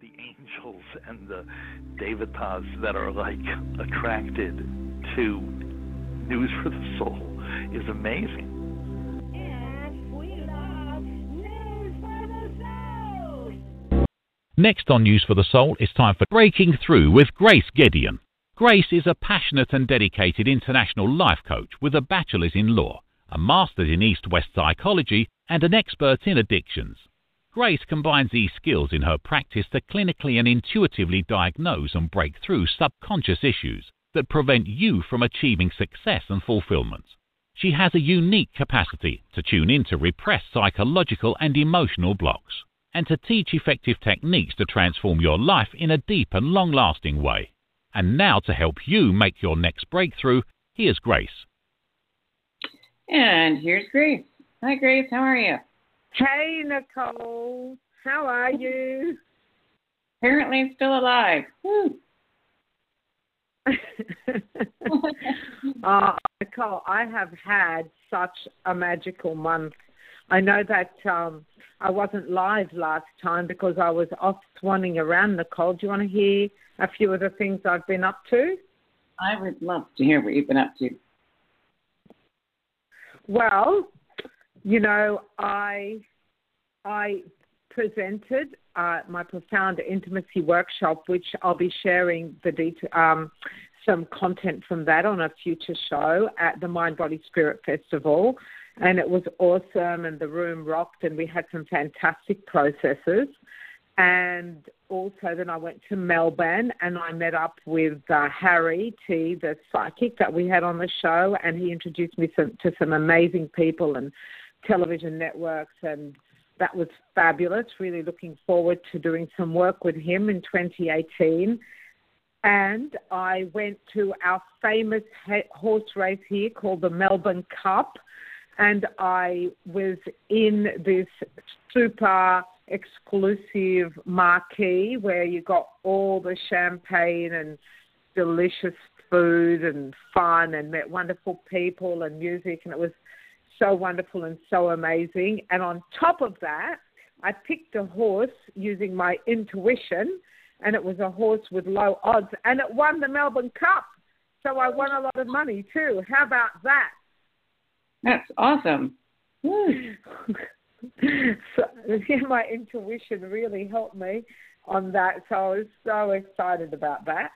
the angels and the devatas that are like attracted to news for the soul is amazing. Next on News for the Soul, it's time for Breaking Through with Grace Gedeon. Grace is a passionate and dedicated international life coach with a bachelor's in law, a master's in East West psychology, and an expert in addictions. Grace combines these skills in her practice to clinically and intuitively diagnose and break through subconscious issues that prevent you from achieving success and fulfillment. She has a unique capacity to tune into repressed psychological and emotional blocks and to teach effective techniques to transform your life in a deep and long lasting way. And now, to help you make your next breakthrough, here's Grace. And here's Grace. Hi, Grace. How are you? Hey, Nicole. How are you? Apparently, still alive. uh, Nicole, I have had such a magical month. I know that um, I wasn't live last time because I was off swanning around, Nicole. Do you want to hear a few of the things I've been up to? I would love to hear what you've been up to. Well, you know, I I presented uh, my profound intimacy workshop, which I'll be sharing the det- um, some content from that on a future show at the Mind Body Spirit Festival. And it was awesome and the room rocked and we had some fantastic processes. And also then I went to Melbourne and I met up with uh, Harry T, the psychic that we had on the show, and he introduced me to some amazing people and television networks, and that was fabulous. Really looking forward to doing some work with him in 2018. And I went to our famous horse race here called the Melbourne Cup and I was in this super exclusive marquee where you got all the champagne and delicious food and fun and met wonderful people and music and it was so wonderful and so amazing and on top of that I picked a horse using my intuition and it was a horse with low odds and it won the Melbourne Cup so I won a lot of money too how about that that's awesome. so yeah, my intuition really helped me on that. So I was so excited about that.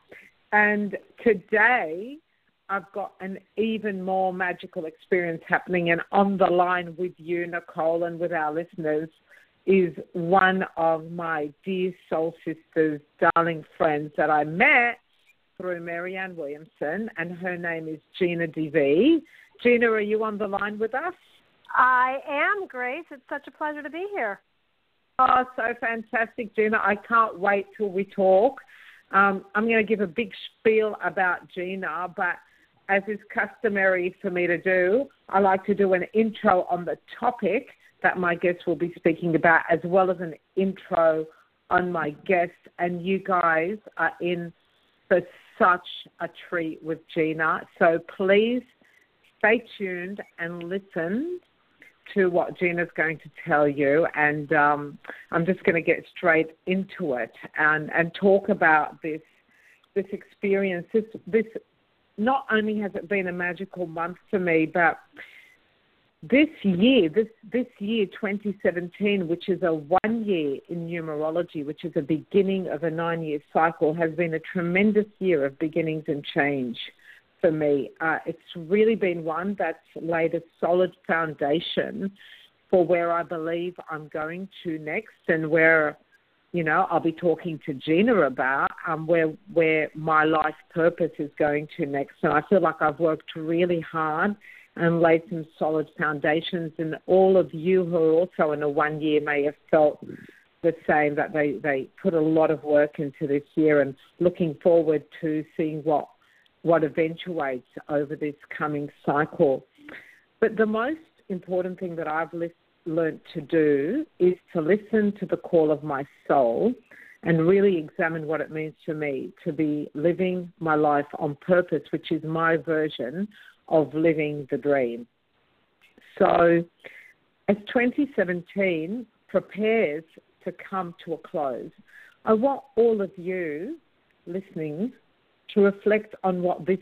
And today I've got an even more magical experience happening. And on the line with you, Nicole, and with our listeners is one of my dear soul sisters, darling friends that I met through Marianne Williamson, and her name is Gina DeVee. Gina, are you on the line with us? I am, Grace. It's such a pleasure to be here. Oh, so fantastic, Gina. I can't wait till we talk. Um, I'm going to give a big spiel about Gina, but as is customary for me to do, I like to do an intro on the topic that my guest will be speaking about, as well as an intro on my guest. And you guys are in for such a treat with Gina. So please stay tuned and listen to what Gina's going to tell you, and um, I'm just going to get straight into it and and talk about this this experience. This this not only has it been a magical month for me, but this year, this this year, 2017, which is a one year in numerology, which is a beginning of a nine year cycle, has been a tremendous year of beginnings and change for me. Uh, it's really been one that's laid a solid foundation for where I believe I'm going to next and where, you know, I'll be talking to Gina about um, where where my life purpose is going to next. And I feel like I've worked really hard and laid some solid foundations. And all of you who are also in a one year may have felt the same that they, they put a lot of work into this year and looking forward to seeing what what eventuates over this coming cycle. But the most important thing that I've learned to do is to listen to the call of my soul and really examine what it means to me to be living my life on purpose, which is my version of living the dream. So, as 2017 prepares to come to a close, I want all of you listening to reflect on what this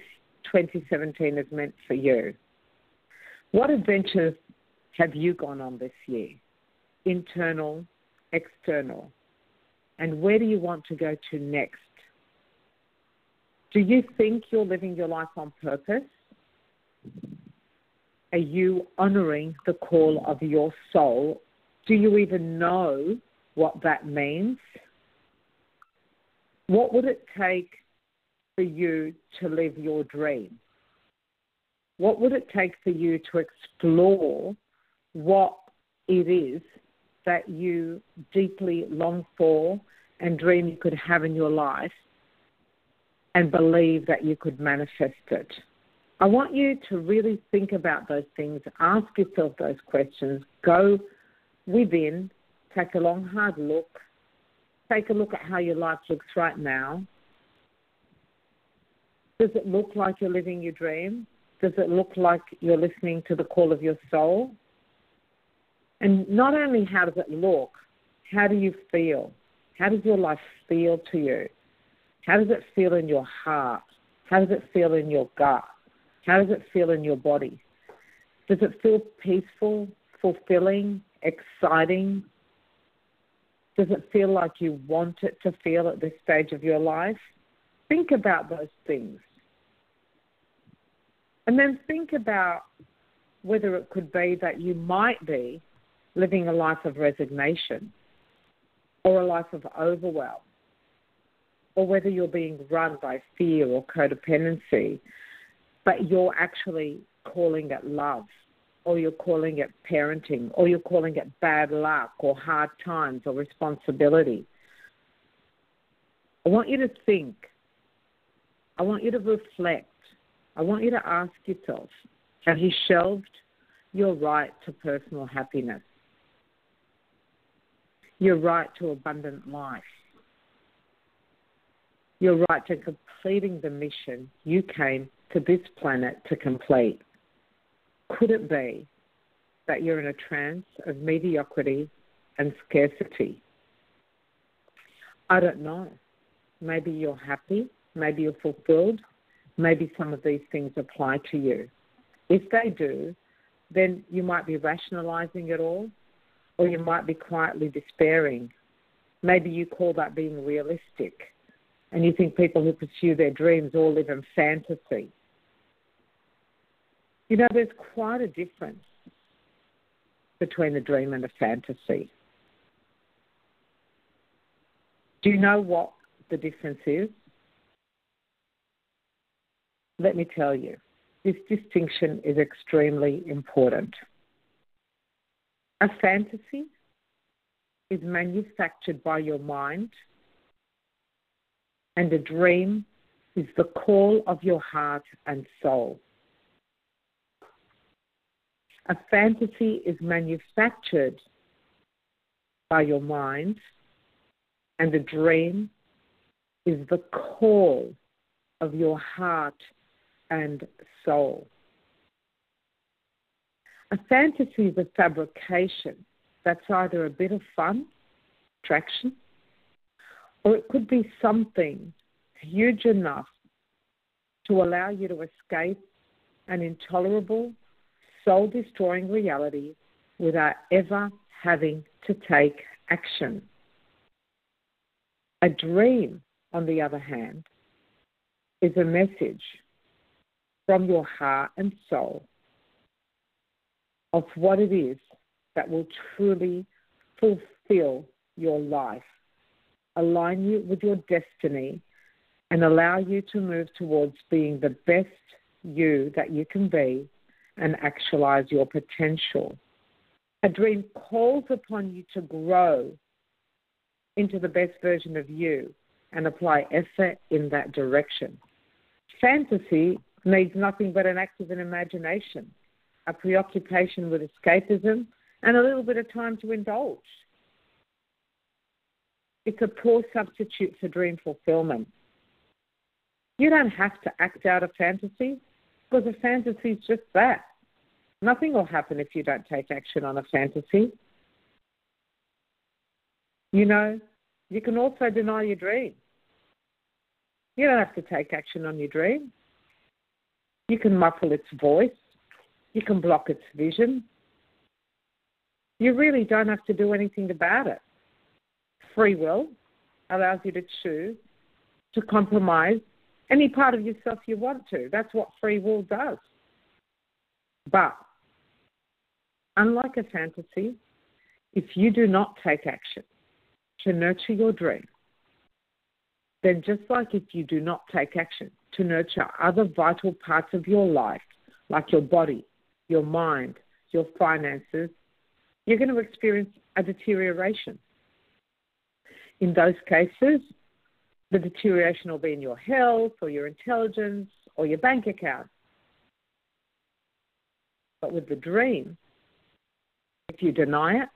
2017 has meant for you. What adventures have you gone on this year? Internal, external. And where do you want to go to next? Do you think you're living your life on purpose? Are you honoring the call of your soul? Do you even know what that means? What would it take for you to live your dream? What would it take for you to explore what it is that you deeply long for and dream you could have in your life and believe that you could manifest it? I want you to really think about those things, ask yourself those questions, go within, take a long, hard look, take a look at how your life looks right now. Does it look like you're living your dream? Does it look like you're listening to the call of your soul? And not only how does it look, how do you feel? How does your life feel to you? How does it feel in your heart? How does it feel in your gut? How does it feel in your body? Does it feel peaceful, fulfilling, exciting? Does it feel like you want it to feel at this stage of your life? Think about those things. And then think about whether it could be that you might be living a life of resignation or a life of overwhelm, or whether you're being run by fear or codependency, but you're actually calling it love, or you're calling it parenting, or you're calling it bad luck, or hard times, or responsibility. I want you to think. I want you to reflect. I want you to ask yourself have you shelved your right to personal happiness? Your right to abundant life? Your right to completing the mission you came to this planet to complete? Could it be that you're in a trance of mediocrity and scarcity? I don't know. Maybe you're happy, maybe you're fulfilled, maybe some of these things apply to you. If they do, then you might be rationalizing it all, or you might be quietly despairing. Maybe you call that being realistic, and you think people who pursue their dreams all live in fantasy. You know, there's quite a difference between a dream and a fantasy. Do you know what the difference is? Let me tell you, this distinction is extremely important. A fantasy is manufactured by your mind, and a dream is the call of your heart and soul. A fantasy is manufactured by your mind, and a dream is the call of your heart and soul. A fantasy is a fabrication that's either a bit of fun, attraction, or it could be something huge enough to allow you to escape an intolerable soul destroying reality without ever having to take action. A dream, on the other hand, is a message from your heart and soul of what it is that will truly fulfill your life, align you with your destiny, and allow you to move towards being the best you that you can be and actualize your potential. A dream calls upon you to grow into the best version of you and apply effort in that direction. Fantasy needs nothing but an active imagination, a preoccupation with escapism, and a little bit of time to indulge. It's a poor substitute for dream fulfillment. You don't have to act out a fantasy because a fantasy is just that. Nothing will happen if you don't take action on a fantasy. You know, you can also deny your dream. You don't have to take action on your dream. You can muffle its voice. You can block its vision. You really don't have to do anything about it. Free will allows you to choose to compromise any part of yourself you want to. That's what free will does. But unlike a fantasy, if you do not take action to nurture your dream, then just like if you do not take action to nurture other vital parts of your life, like your body, your mind, your finances, you're going to experience a deterioration. In those cases, the deterioration will be in your health or your intelligence or your bank account. But with the dream, if you deny it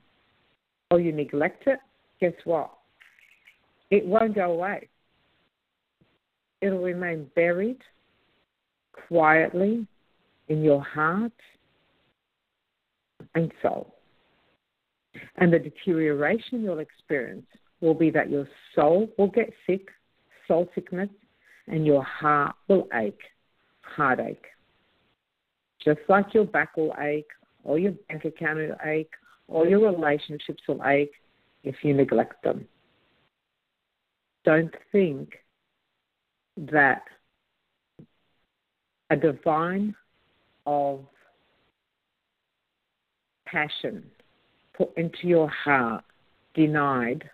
or you neglect it, guess what? It won't go away. It'll remain buried quietly in your heart and soul. And the deterioration you'll experience will be that your soul will get sick, soul sickness, and your heart will ache, heartache. Just like your back will ache, or your bank account will ache, or your relationships will ache if you neglect them. Don't think that a divine of passion put into your heart, denied,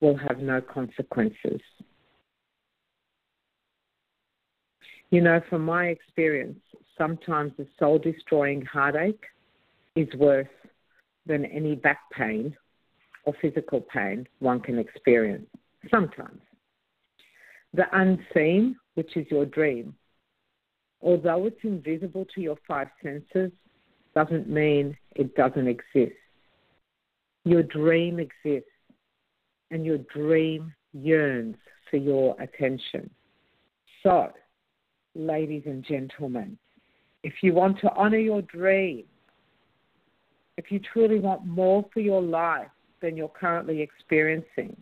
will have no consequences. You know, from my experience, sometimes the soul destroying heartache is worse than any back pain or physical pain one can experience. Sometimes. The unseen, which is your dream, although it's invisible to your five senses, doesn't mean it doesn't exist. Your dream exists, and your dream yearns for your attention. So, ladies and gentlemen, if you want to honor your dream, if you truly want more for your life than you're currently experiencing,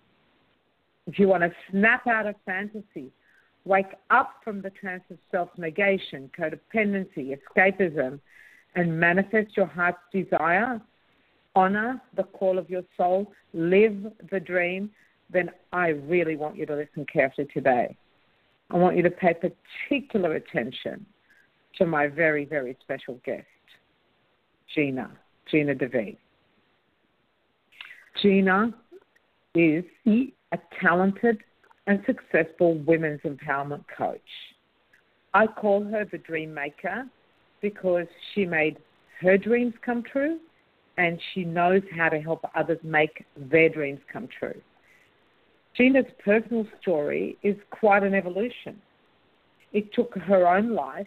if you want to snap out of fantasy, wake up from the trance of self negation, codependency, escapism, and manifest your heart's desire, honor the call of your soul, live the dream, then I really want you to listen carefully today. I want you to pay particular attention to my very, very special guest, Gina, Gina DeVee. Gina is a talented and successful women's empowerment coach. I call her the dream maker because she made her dreams come true and she knows how to help others make their dreams come true. Gina's personal story is quite an evolution. It took her own life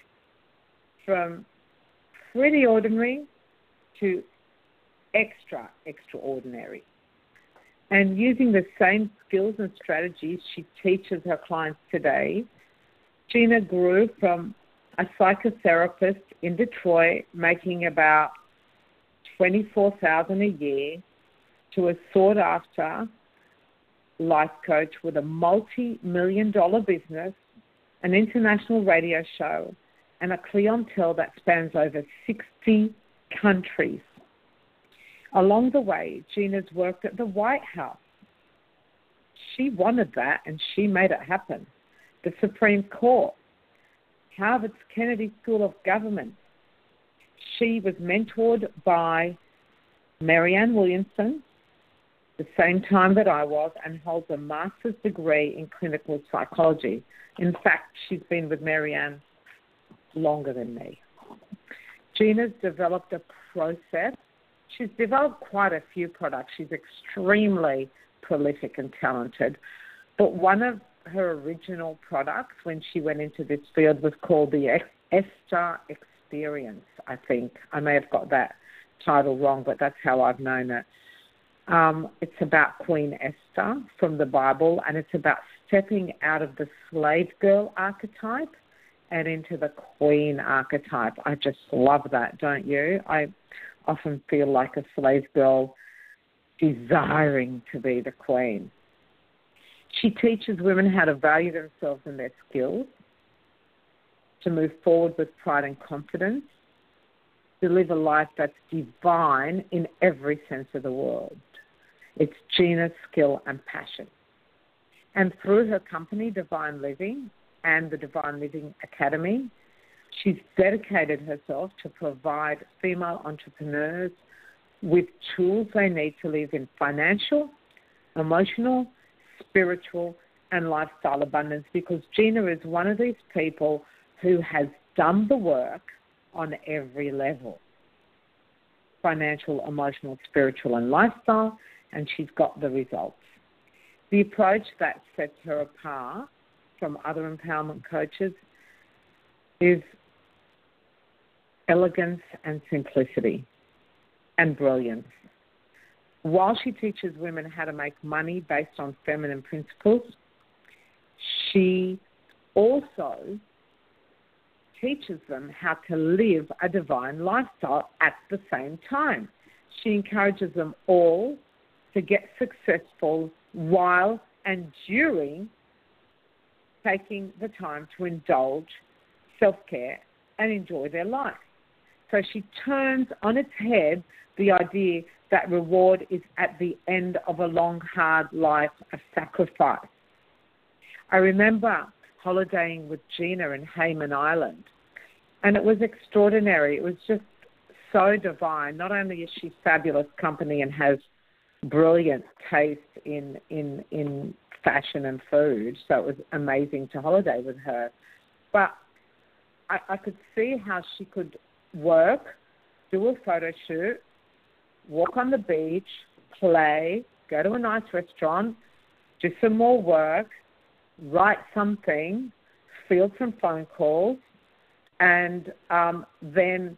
from pretty ordinary to extra extraordinary. And using the same skills and strategies she teaches her clients today, Gina grew from a psychotherapist in Detroit making about 24,000 a year to a sought after life coach with a multi-million dollar business, an international radio show, and a clientele that spans over 60 countries. Along the way, Gina's worked at the White House. She wanted that and she made it happen. The Supreme Court, Harvard's Kennedy School of Government. She was mentored by Marianne Williamson, the same time that I was, and holds a master's degree in clinical psychology. In fact, she's been with Marianne longer than me. Gina's developed a process. She's developed quite a few products. She's extremely prolific and talented. But one of her original products when she went into this field was called the Esther Experience, I think. I may have got that title wrong, but that's how I've known it. Um, it's about Queen Esther from the Bible, and it's about stepping out of the slave girl archetype and into the queen archetype. I just love that, don't you? I often feel like a slave girl desiring to be the queen. She teaches women how to value themselves and their skills, to move forward with pride and confidence, to live a life that's divine in every sense of the word. It's Gina's skill and passion. And through her company, Divine Living, and the Divine Living Academy, she's dedicated herself to provide female entrepreneurs with tools they need to live in financial, emotional, spiritual, and lifestyle abundance because Gina is one of these people who has done the work on every level financial, emotional, spiritual, and lifestyle, and she's got the results. The approach that sets her apart from other empowerment coaches is elegance and simplicity and brilliance. While she teaches women how to make money based on feminine principles, she also teaches them how to live a divine lifestyle at the same time. She encourages them all to get successful while and during taking the time to indulge self care and enjoy their life. So she turns on its head the idea that reward is at the end of a long, hard life of sacrifice. I remember holidaying with Gina in Hayman Island, and it was extraordinary. It was just so divine. Not only is she fabulous company and has brilliant taste in in in fashion and food, so it was amazing to holiday with her. But I, I could see how she could work, do a photo shoot, walk on the beach, play, go to a nice restaurant, do some more work, write something, field some phone calls, and um, then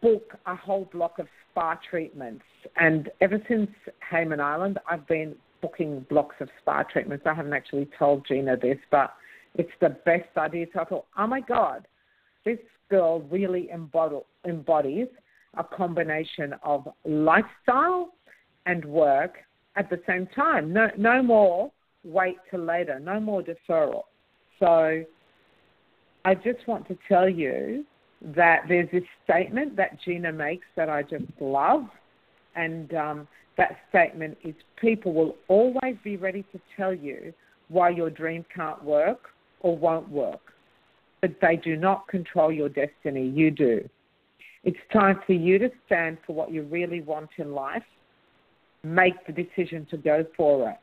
book a whole block of spa treatments. And ever since Hayman Island, I've been booking blocks of spa treatments. I haven't actually told Gina this, but it's the best idea. So I thought, oh my God, this girl really embodies a combination of lifestyle and work at the same time. No, no more wait till later, no more deferral. So I just want to tell you that there's this statement that Gina makes that I just love. And um, that statement is people will always be ready to tell you why your dream can't work or won't work. But they do not control your destiny. You do. It's time for you to stand for what you really want in life. Make the decision to go for it.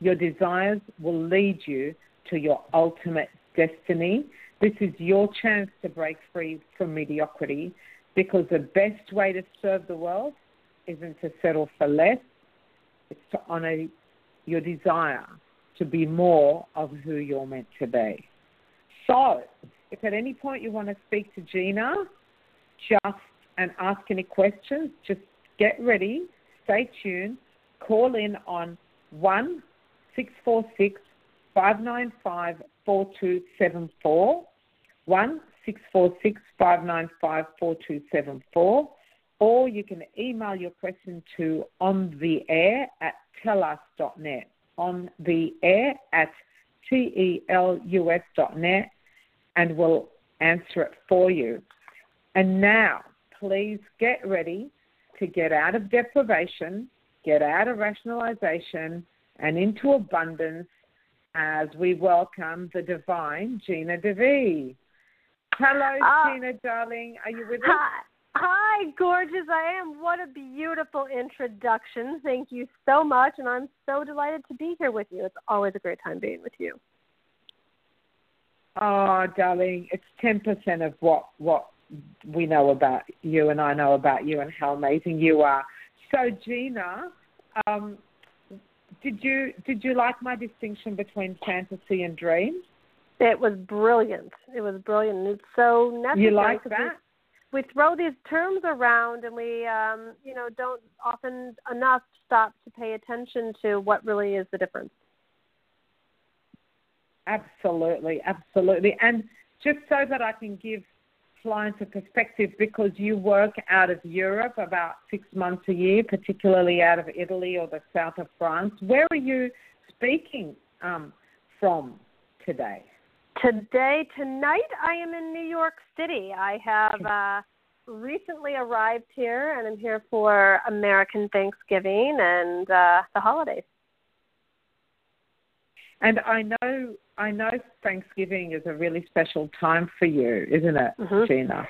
Your desires will lead you to your ultimate destiny this is your chance to break free from mediocrity because the best way to serve the world isn't to settle for less, it's to honor your desire to be more of who you're meant to be. So, if at any point you want to speak to Gina, just and ask any questions, just get ready, stay tuned, call in on 1 646 595 4274 one six four six five nine five four two seven four, or you can email your question to on the air at telus.net. On the air at telus.net, and we'll answer it for you. And now, please get ready to get out of deprivation, get out of rationalization, and into abundance as we welcome the divine Gina DeVee. Hello, uh, Tina, darling. Are you with us? Hi. Hi, gorgeous. I am. What a beautiful introduction. Thank you so much. And I'm so delighted to be here with you. It's always a great time being with you. Oh, darling, it's 10% of what, what we know about you and I know about you and how amazing you are. So, Gina, um, did you did you like my distinction between fantasy and dream? It was brilliant. It was brilliant. It's so necessary. You like that? We, we throw these terms around, and we, um, you know, don't often enough stop to pay attention to what really is the difference. Absolutely, absolutely. And just so that I can give into perspective because you work out of Europe about six months a year, particularly out of Italy or the south of France. Where are you speaking um, from today? Today, tonight, I am in New York City. I have uh, recently arrived here, and I'm here for American Thanksgiving and uh, the holidays. And I know, I know Thanksgiving is a really special time for you, isn't it, Mhm. Gina?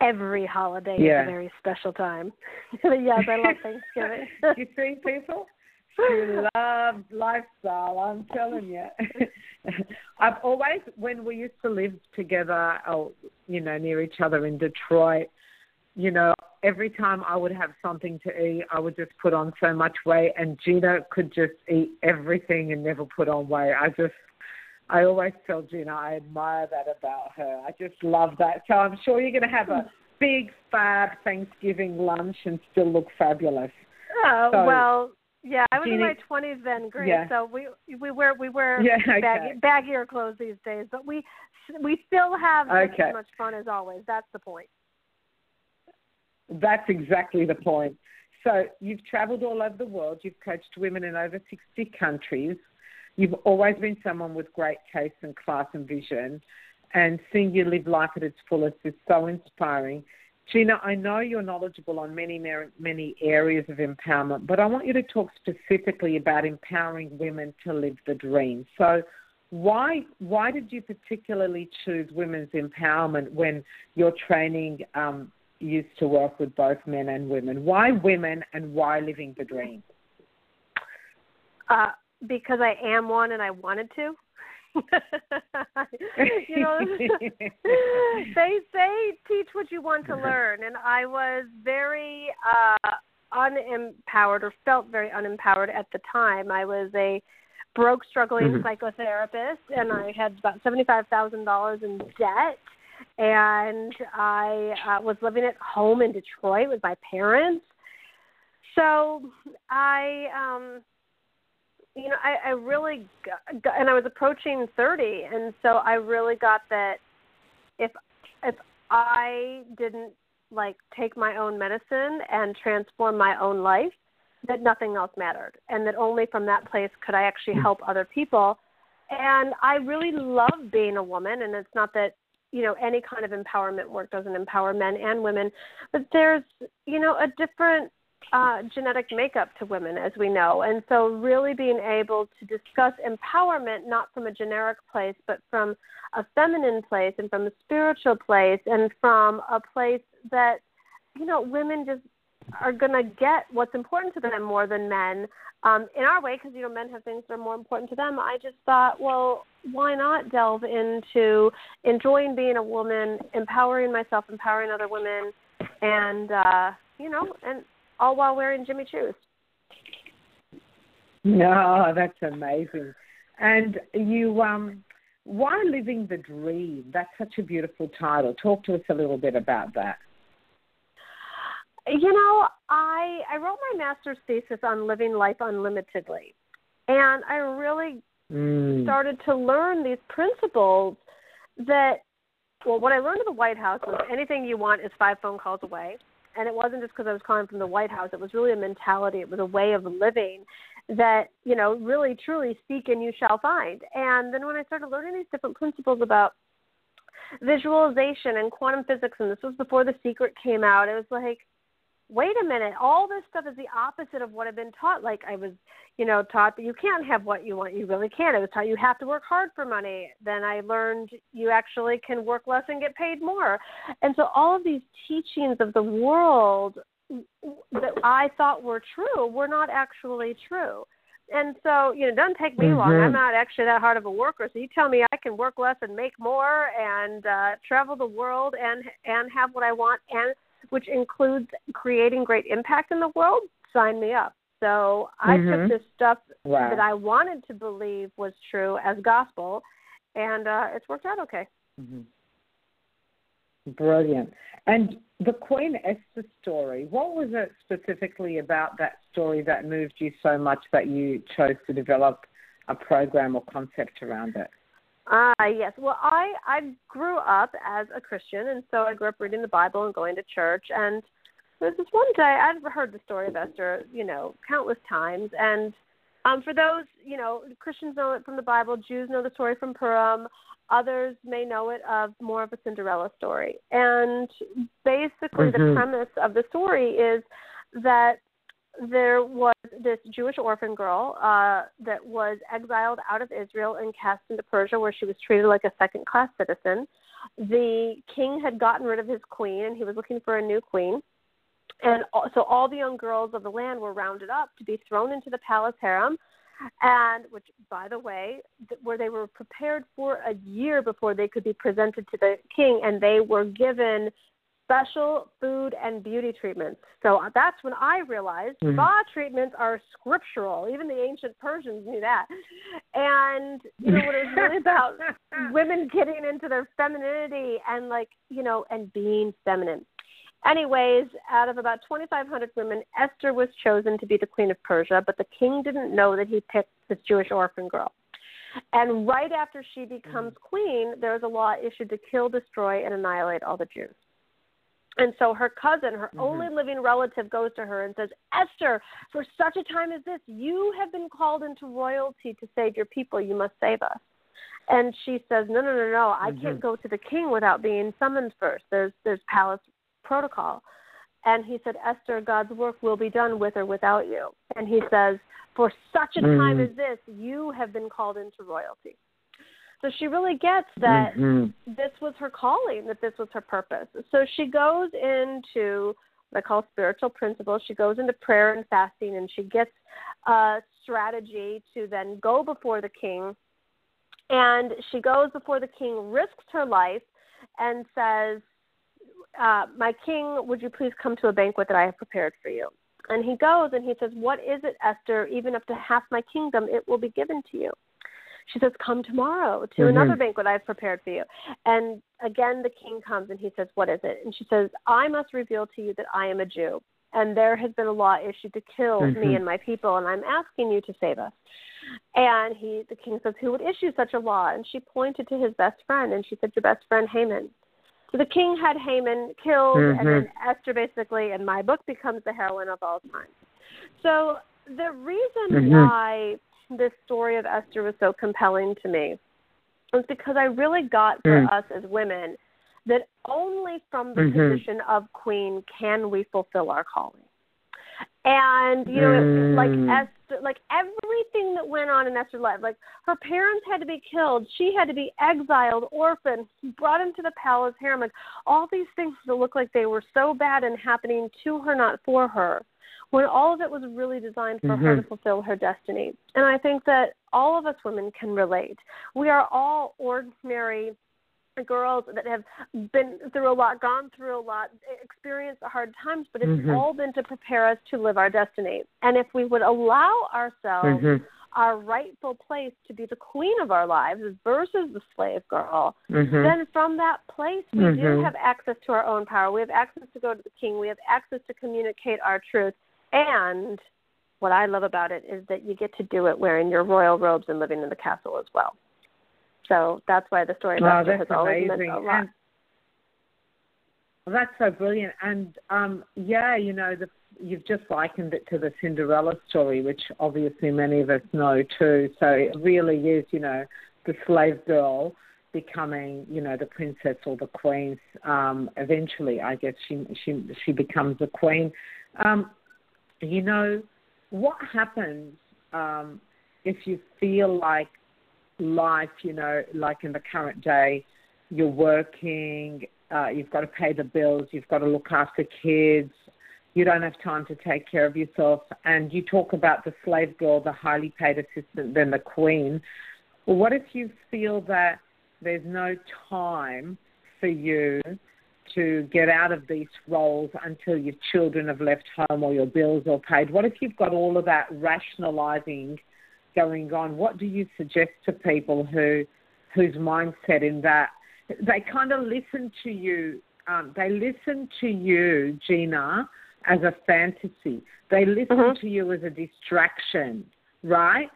Every holiday Yeah. is a very special time. yes, I love Thanksgiving. you see, people, she loves lifestyle. I'm telling you. I've always, when we used to live together, or you know, near each other in Detroit, you know, every time I would have something to eat, I would just put on so much weight, and Gina could just eat everything and never put on weight. I just, I always tell Gina I admire that about her. I just love that. So I'm sure you're going to have a big fab Thanksgiving lunch and still look fabulous. Oh So, well, yeah, I was in my twenties then, Grace. Yeah. So we we wear we wear Yeah, okay. baggy, baggier clothes these days, but we we still have Okay. as much fun as always. That's the point. That's exactly the point. So you've traveled all over the world. You've coached women in over 60 countries. You've always been someone with great taste and class and vision. And seeing you live life at its fullest is so inspiring. Gina, I know you're knowledgeable on many, many areas of empowerment, but I want you to talk specifically about empowering women to live the dream. So, why why did you particularly choose women's empowerment when you're training um, used to work with both men and women. Why women and why living the dream? Uh, because I am one and I wanted to. you know, they say teach what you want to learn, and I was very uh, unempowered or felt very unempowered at the time. I was a broke, struggling Mhm. psychotherapist, and I had about seventy-five thousand dollars in debt. And I uh, was living at home in Detroit with my parents. So I, um, you know, I, I really, got, and I was approaching thirty, and so I really got that if if I didn't like take my own medicine and transform my own life, that nothing else mattered, and that only from that place could I actually help other people. And I really love being a woman, and it's not that you know any kind of empowerment work doesn't empower men and women, but there's you know a different uh, genetic makeup to women, as we know. And so, really being able to discuss empowerment not from a generic place, but from a feminine place and from a spiritual place and from a place that, you know, women just are going to get what's important to them more than men um, in our way, because, you know, men have things that are more important to them. I just thought, well, why not delve into enjoying being a woman, empowering myself, empowering other women, and, uh, you know, and all while wearing Jimmy Choos. No, that's amazing. And you, um, why living the dream? That's such a beautiful title. Talk to us a little bit about that. You know, I I wrote my master's thesis on living life unlimitedly, and I really Mm. started to learn these principles that well what i learned at the white house was anything you want is five phone calls away. And it wasn't just because i was calling from the white house. It was really a mentality. It was a way of living that you know really truly seek and you shall find. And then when i started learning these different principles about visualization and quantum physics and this was before the secret came out it was like wait a minute, all this stuff is the opposite of what I've been taught. Like I was, you know, taught that you can't have what you want, you really can't. I was taught you have to work hard for money. Then I learned you actually can work less and get paid more. And so all of these teachings of the world that I thought were true were not actually true. And so, you know, it doesn't take me long. Mhm. I'm not actually that hard of a worker. So you tell me I can work less and make more and uh travel the world and and have what I want and which includes creating great impact in the world, sign me up. So I Mhm. took this stuff Wow. that I wanted to believe was true as gospel, and uh, it's worked out okay. Mhm. Brilliant. And the Queen Esther story, what was it specifically about that story that moved you so much that you chose to develop a program or concept around it? Ah, yes. Well, I I grew up as a Christian, and so I grew up reading the Bible and going to church. And there was this one day I'd heard the story of Esther, you know, countless times. And um, for those, you know, Christians know it from the Bible, Jews know the story from Purim. Others may know it of more of a Cinderella story. And basically, mm-hmm. the premise of the story is that there was this Jewish orphan girl uh, that was exiled out of Israel and cast into Persia, where she was treated like a second class citizen. The king had gotten rid of his queen, and he was looking for a new queen. And so all the young girls of the land were rounded up to be thrown into the palace harem, and which, by the way, where they were prepared for a year before they could be presented to the king, and they were given special food and beauty treatments. So that's when I realized mm-hmm. spa treatments are scriptural. Even the ancient Persians knew that. And you know what it was really about women getting into their femininity and like, you know, and being feminine. Anyways, out of about 2,500 women, Esther was chosen to be the queen of Persia, but the king didn't know that he picked this Jewish orphan girl. And right after she becomes mm. queen, there is a law issued to kill, destroy, and annihilate all the Jews. And so her cousin, her mm-hmm. only living relative, goes to her and says, Esther, for such a time as this, you have been called into royalty to save your people. You must save us. And she says, No, no, no, no. I mm-hmm. can't go to the king without being summoned first. There's there's palace protocol. And he said, Esther, God's work will be done with or without you. And he says, For such a time mm-hmm. as this, you have been called into royalty. So she really gets that mm-hmm. this was her calling, that this was her purpose. So she goes into what I call spiritual principles. She goes into prayer and fasting, and she gets a strategy to then go before the king. And she goes before the king, risks her life, and says, uh, My king, would you please come to a banquet that I have prepared for you? And he goes and he says, What is it, Esther? Even up to half my kingdom, it will be given to you. She says, Come tomorrow to mm-hmm. another banquet I've prepared for you. And again, the king comes and he says, What is it? And she says, I must reveal to you that I am a Jew. And there has been a law issued to kill mm-hmm. me and my people, and I'm asking you to save us. And he, the king says, Who would issue such a law? And she pointed to his best friend, and she said, Your best friend, Haman. So the king had Haman killed, mm-hmm. and then mm-hmm. Esther basically, in my book, becomes the heroine of all time. So the reason mm-hmm. why this story of Esther was so compelling to me was because I really got for mm. us as women that only from the mm-hmm. position of queen can we fulfill our calling. And you know, mm. like Esther, like everything that went on in Esther's life, like her parents had to be killed, she had to be exiled, orphaned, brought into the palace harem, like all these things that look like they were so bad and happening to her, not for her when all of it was really designed for mm-hmm. her to fulfill her destiny. And I think that all of us women can relate. We are all ordinary girls that have been through a lot, gone through a lot, experienced hard times, but it's mm-hmm. all been to prepare us to live our destiny. And if we would allow ourselves mm-hmm. our rightful place to be the queen of our lives versus the slave girl, mm-hmm. then from that place we do mm-hmm. have access to our own power. We have access to go to the king. We have access to communicate our truth. And what I love about it is that you get to do it wearing your royal robes and living in the castle as well. So that's why the story oh, Esther has always meant a lot. And, well, that's so brilliant. And um, yeah, you know, the, you've just likened it to the Cinderella story, which obviously many of us know too. So it really is, you know, the slave girl becoming, you know, the princess or the queen. Um, eventually, I guess she she she becomes a queen. Um, you know, what happens um, if you feel like life, you know, like in the current day, you're working, uh, you've got to pay the bills, you've got to look after kids, you don't have time to take care of yourself, and you talk about the slave girl, the highly paid assistant, then the queen. Well, what if you feel that there's no time for you to get out of these roles until your children have left home or your bills are paid? What if you've got all of that rationalizing going on? What do you suggest to people who whose mindset in that they kind of listen to you? Um, they listen to you, Gina, as a fantasy. They listen mm-hmm. to you as a distraction, right?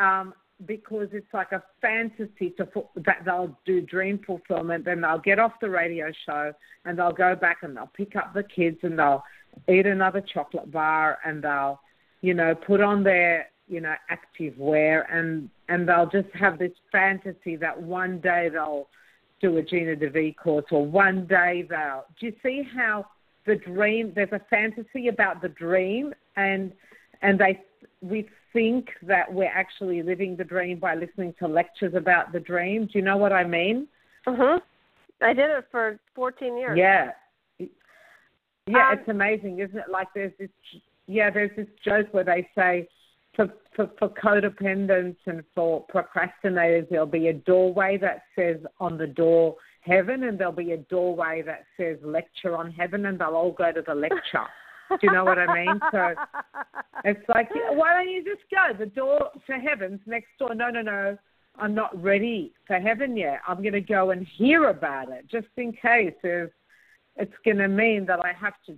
Um, because it's like a fantasy to that they'll do dream fulfillment. Then they'll get off the radio show and they'll go back and they'll pick up the kids and they'll eat another chocolate bar and they'll, you know, put on their you know active wear and and they'll just have this fantasy that one day they'll do a Gina DeVee course or one day they'll. Do you see how the dream? There's a fantasy about the dream and and they we think that we're actually living the dream by listening to lectures about the dream. Do you know what I mean? Mhm. I did it for 14 years. Yeah. Yeah, um, it's amazing, isn't it? Like there's this yeah, there's this joke where they say for, for for codependents and for procrastinators there'll be a doorway that says on the door heaven and there'll be a doorway that says lecture on heaven and they'll all go to the lecture. Do you know what I mean? So it's like, why don't you just go? The door to heaven's next door. No, no, no. I'm not ready for heaven yet. I'm going to go and hear about it just in case if it's going to mean that I have to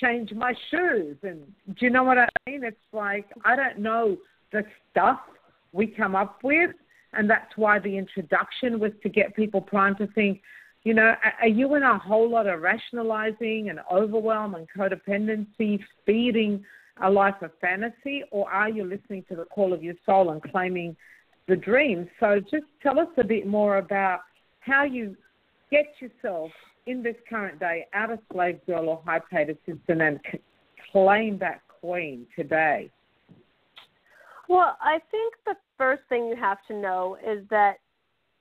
change my shoes. And do you know what I mean? It's like, I don't know the stuff we come up with. And that's why the introduction was to get people primed to think, you know, are you in a whole lot of rationalizing and overwhelm and codependency feeding a life of fantasy, or are you listening to the call of your soul and claiming the dream? So just tell us a bit more about how you get yourself in this current day out of slave girl or high paid assistant and claim that queen today. Well, I think the first thing you have to know is that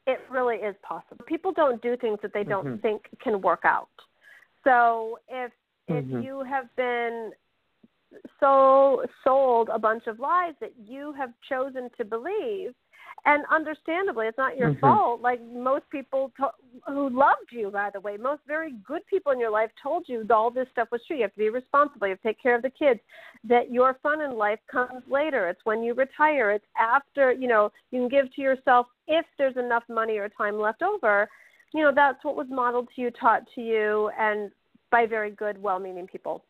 it really is possible. People don't do things that they don't mm-hmm. think can work out. So if mm-hmm. if you have been so sold a bunch of lies that you have chosen to believe, and understandably, it's not your mm-hmm. fault. Like most people to- who loved you, by the way, most very good people in your life told you all this stuff was true. You have to be responsible. You have to take care of the kids. That your fun in life comes later. It's when you retire. It's after you know you can give to yourself if there's enough money or time left over. You know that's what was modeled to you, taught to you, and by very good, well-meaning people.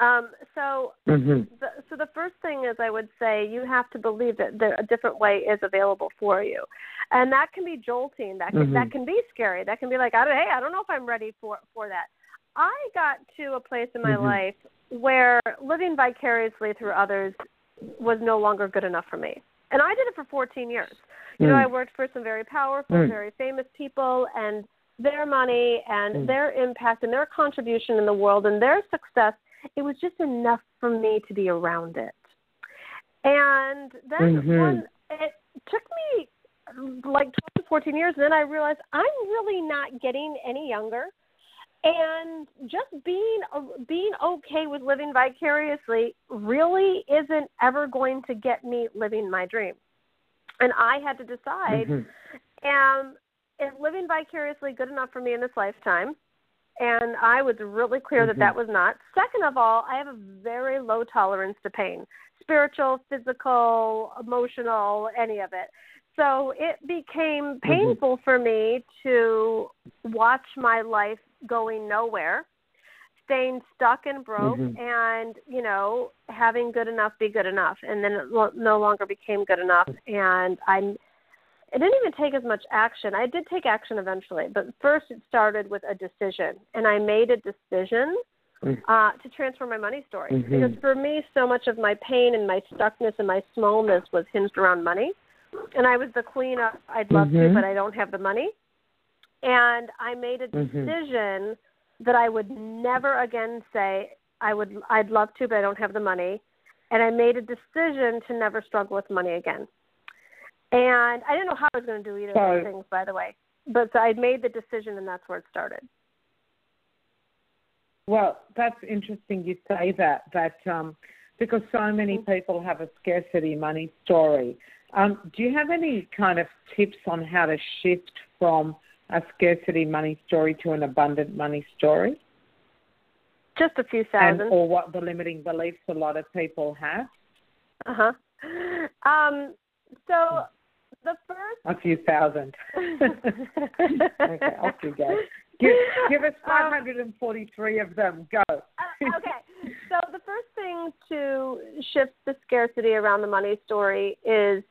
Um, so, mm-hmm. the, so the first thing is, I would say you have to believe that there, a different way is available for you, and that can be jolting. That can, mm-hmm. that can be scary. That can be like, I don't, hey, I don't know if I'm ready for for that. I got to a place in my mm-hmm. life where living vicariously through others was no longer good enough for me, and I did it for 14 years. You know, mm. I worked for some very powerful, mm. very famous people, and their money and mm. their impact and their contribution in the world and their success it was just enough for me to be around it. And then mm-hmm. one, it took me like 12 to 14 years, and then I realized I'm really not getting any younger. And just being being okay with living vicariously really isn't ever going to get me living my dream. And I had to decide: mm-hmm. am is living vicariously good enough for me in this lifetime? And I was really clear mm-hmm. that that was not. Second of all, I have a very low tolerance to pain, spiritual, physical, emotional, any of it. So it became mm-hmm. painful mm-hmm. for me to watch my life going nowhere, staying stuck and broke, mm-hmm. and you know having good enough be good enough, and then it no longer became good enough, and I it didn't even take as much action. I did take action eventually, but first it started with a decision, and I made a decision mm. uh, to transfer my money story mm-hmm. because for me, so much of my pain and my stuckness and my smallness was hinged around money, and I was the queen of I'd love mm-hmm. to, but I don't have the money, and I made a mm-hmm. decision mm-hmm. that I would never again say I would I'd love to, but I don't have the money, and I made a decision to never struggle with money again. And I didn't know how I was going to do either of those things, by the way. But so I made the decision, and that's where it started. Well, that's interesting you say that. That um, because so many mm-hmm. people have a scarcity money story. Um, do you have any kind of tips on how to shift from a scarcity money story to an abundant money story? Just a few thousand. And, or what the limiting beliefs a lot of people have? Uh huh. Um, so the first a few thousand. okay, off you go. Give, give us um, 543 of them. Go. uh, okay. So the first thing to shift the scarcity around the money story is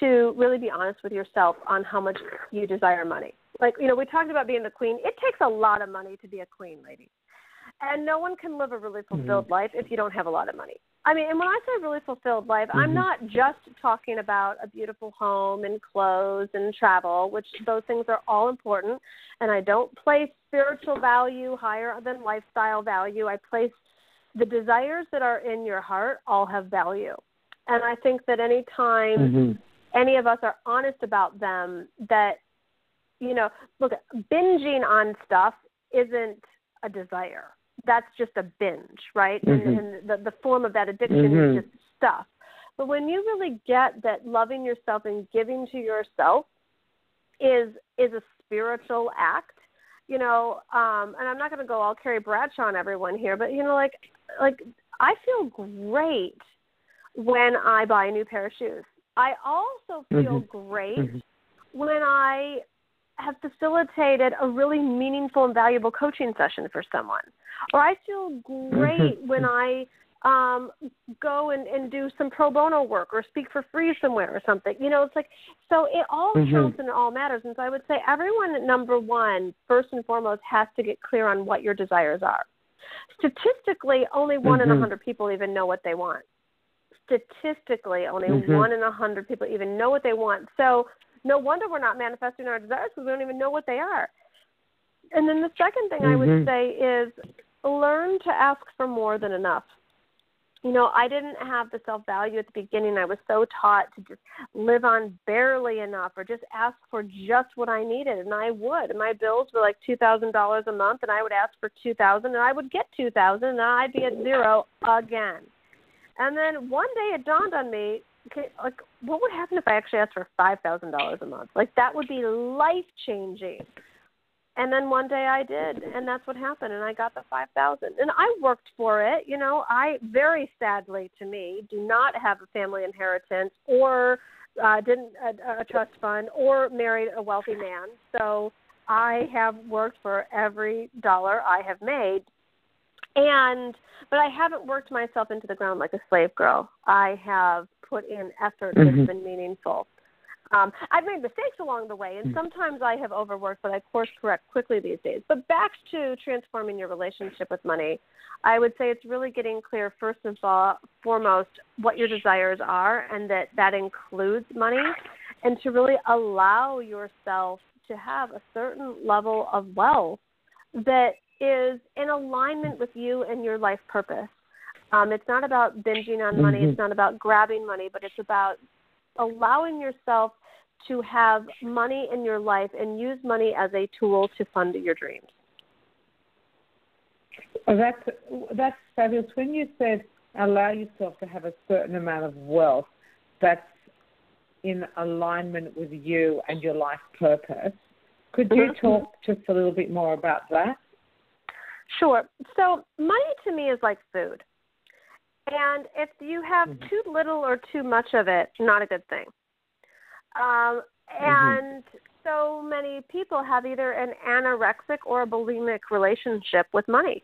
to really be honest with yourself on how much you desire money. Like, you know, we talked about being the queen. It takes a lot of money to be a queen, lady. And no one can live a really fulfilled mm-hmm. life if you don't have a lot of money. I mean, and when I say really fulfilled life, mm-hmm. I'm not just talking about a beautiful home and clothes and travel, which those things are all important. And I don't place spiritual value higher than lifestyle value. I place the desires that are in your heart all have value. And I think that any time mm-hmm. any of us are honest about them, that, you know, look, binging on stuff isn't a desire that's just a binge, right? Mm-hmm. And, and the, the form of that addiction mm-hmm. is just stuff. But when you really get that loving yourself and giving to yourself is is a spiritual act, you know, um, and I'm not going to go all Carrie Bradshaw on everyone here, but you know, like like I feel great when I buy a new pair of shoes. I also feel mm-hmm. great mm-hmm. when I have facilitated a really meaningful and valuable coaching session for someone or I feel great when I um go and, and do some pro bono work or speak for free somewhere or something. You know, it's like so it all mm-hmm. counts and it all matters. And so I would say everyone number one, first and foremost, has to get clear on what your desires are. Statistically, only one mm-hmm. in a hundred people even know what they want. Statistically, only mm-hmm. one in a hundred people even know what they want. So no wonder we're not manifesting our desires because we don't even know what they are. And then the second thing I would mm-hmm. say is learn to ask for more than enough. You know, I didn't have the self value at the beginning. I was so taught to just live on barely enough or just ask for just what I needed. And I would. And my bills were like $2,000 a month, and I would ask for 2000 and I would get 2000 and I'd be at zero again. And then one day it dawned on me okay, like, what would happen if I actually asked for $5,000 a month? Like, that would be life changing. And then one day I did, and that's what happened, and I got the five thousand. And I worked for it, you know. I very sadly to me do not have a family inheritance or uh, didn't a, a trust fund or married a wealthy man. So I have worked for every dollar I have made, and but I haven't worked myself into the ground like a slave girl. I have put in effort mm-hmm. that's been meaningful. Um, I've made mistakes along the way, and hmm. sometimes I have overworked, but I course correct quickly these days. But back to transforming your relationship with money, I would say it's really getting clear, first and foremost, what your desires are, and that that includes money, and to really allow yourself to have a certain level of wealth that is in alignment with you and your life purpose. Um, it's not about binging on money. Mm-hmm. It's not about grabbing money, but it's about allowing yourself to have money in your life and use money as a tool to fund your dreams. Oh, that's that's fabulous. When you said allow yourself to have a certain amount of wealth, that's in alignment with you and your life purpose. Could you mm-hmm. talk just a little bit more about that? Sure. So, money to me is like food. And if you have mm-hmm. too little or too much of it, not a good thing. Um, mm-hmm. and mm-hmm. so many people have either an anorexic or a bulimic relationship with money.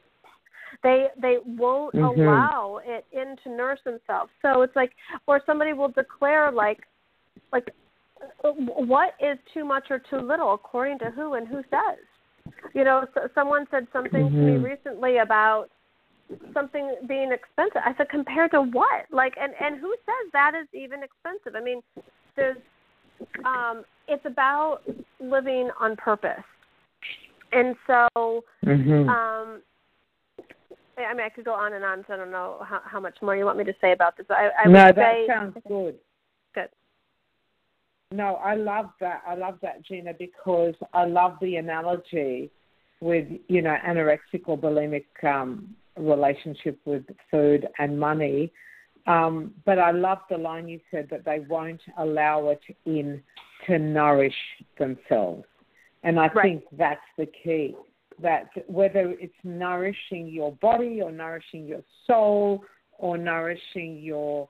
They they won't mm-hmm. allow it in to nurse themselves. So it's like, or somebody will declare like, like, what is too much or too little according to who and who says. You know, so someone said something to me mm-hmm. recently about something being expensive. I said, compared to what? Like, and and who says that is even expensive? I mean, there's, um, it's about living on purpose, and so, mm-hmm. um, I mean, I could go on and on. So I don't know how, how much more you want me to say about this. I, I no, would that say, sounds good. Good. No, I love that. I love that, Gina, because I love the analogy with you know anorexic or bulimic um, relationship with food and money. Um, but I love the line you said that they won't allow it in to nourish themselves. And I right. think that's the key. That whether it's nourishing your body or nourishing your soul or nourishing your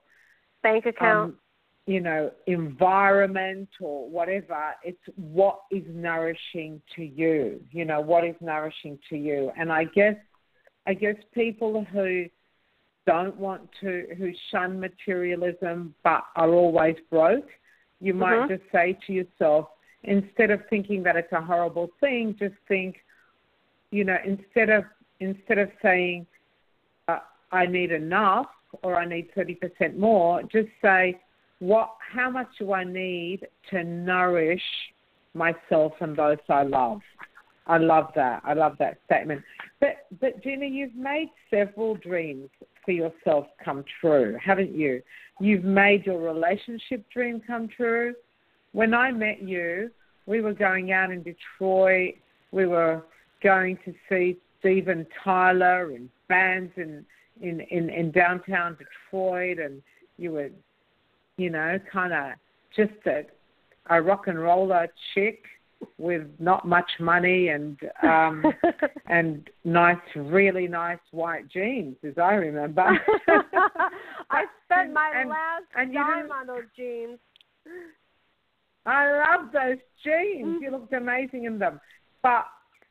bank account, um, you know, environment or whatever, it's what is nourishing to you. You know, what is nourishing to you. And I guess I guess people who don't want to, who shun materialism but are always broke, you might Mhm. just say to yourself, instead of thinking that it's a horrible thing, just think, you know, instead of instead of saying, uh, I need enough or I need thirty percent more, just say, what? How much do I need to nourish myself and those I love? I love that. I love that statement. But but Gina, you've made several dreams for yourself come true, haven't you? You've made your relationship dream come true. When I met you, we were going out in Detroit. We were going to see Steven Tyler and bands in in in, in downtown Detroit, and you were, you know, kind of just a a rock and roller chick with not much money and um and nice really nice white jeans as I remember. I spent my And- last and dime on those jeans. I love those jeans. You looked amazing in them. But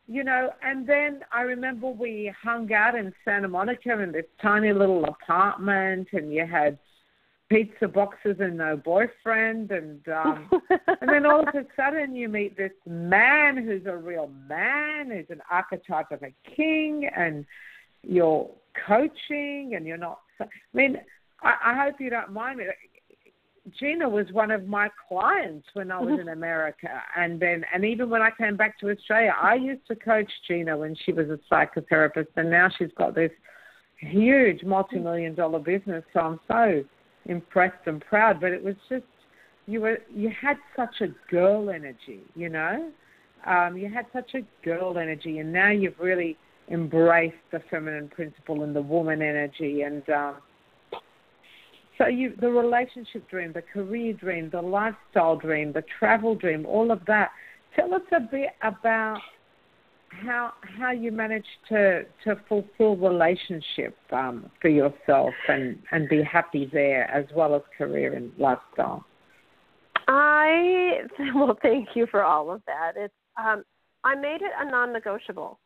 you know, and then I remember we hung out in Santa Monica in this tiny little apartment and you had pizza boxes and no boyfriend and um and then all of a sudden you meet this man who's a real man, who's an archetype of a king, and you're coaching and you're not. I mean, I, I hope you don't mind me. Gina was one of my clients when I was in America, and then and even when I came back to Australia, I used to coach Gina when she was a psychotherapist, and now she's got this huge multi-million dollar business. So I'm so impressed and proud. But it was just you were you had such a girl energy, you know. Um, you had such a girl energy, and now you've really embraced the feminine principle and the woman energy, and um, so you the relationship dream, the career dream, the lifestyle dream, the travel dream, all of that. Tell us a bit about how how you managed to to fulfill relationship um, for yourself and and be happy there as well as career and lifestyle. I well, thank you for all of that. It's um, I made it a non-negotiable.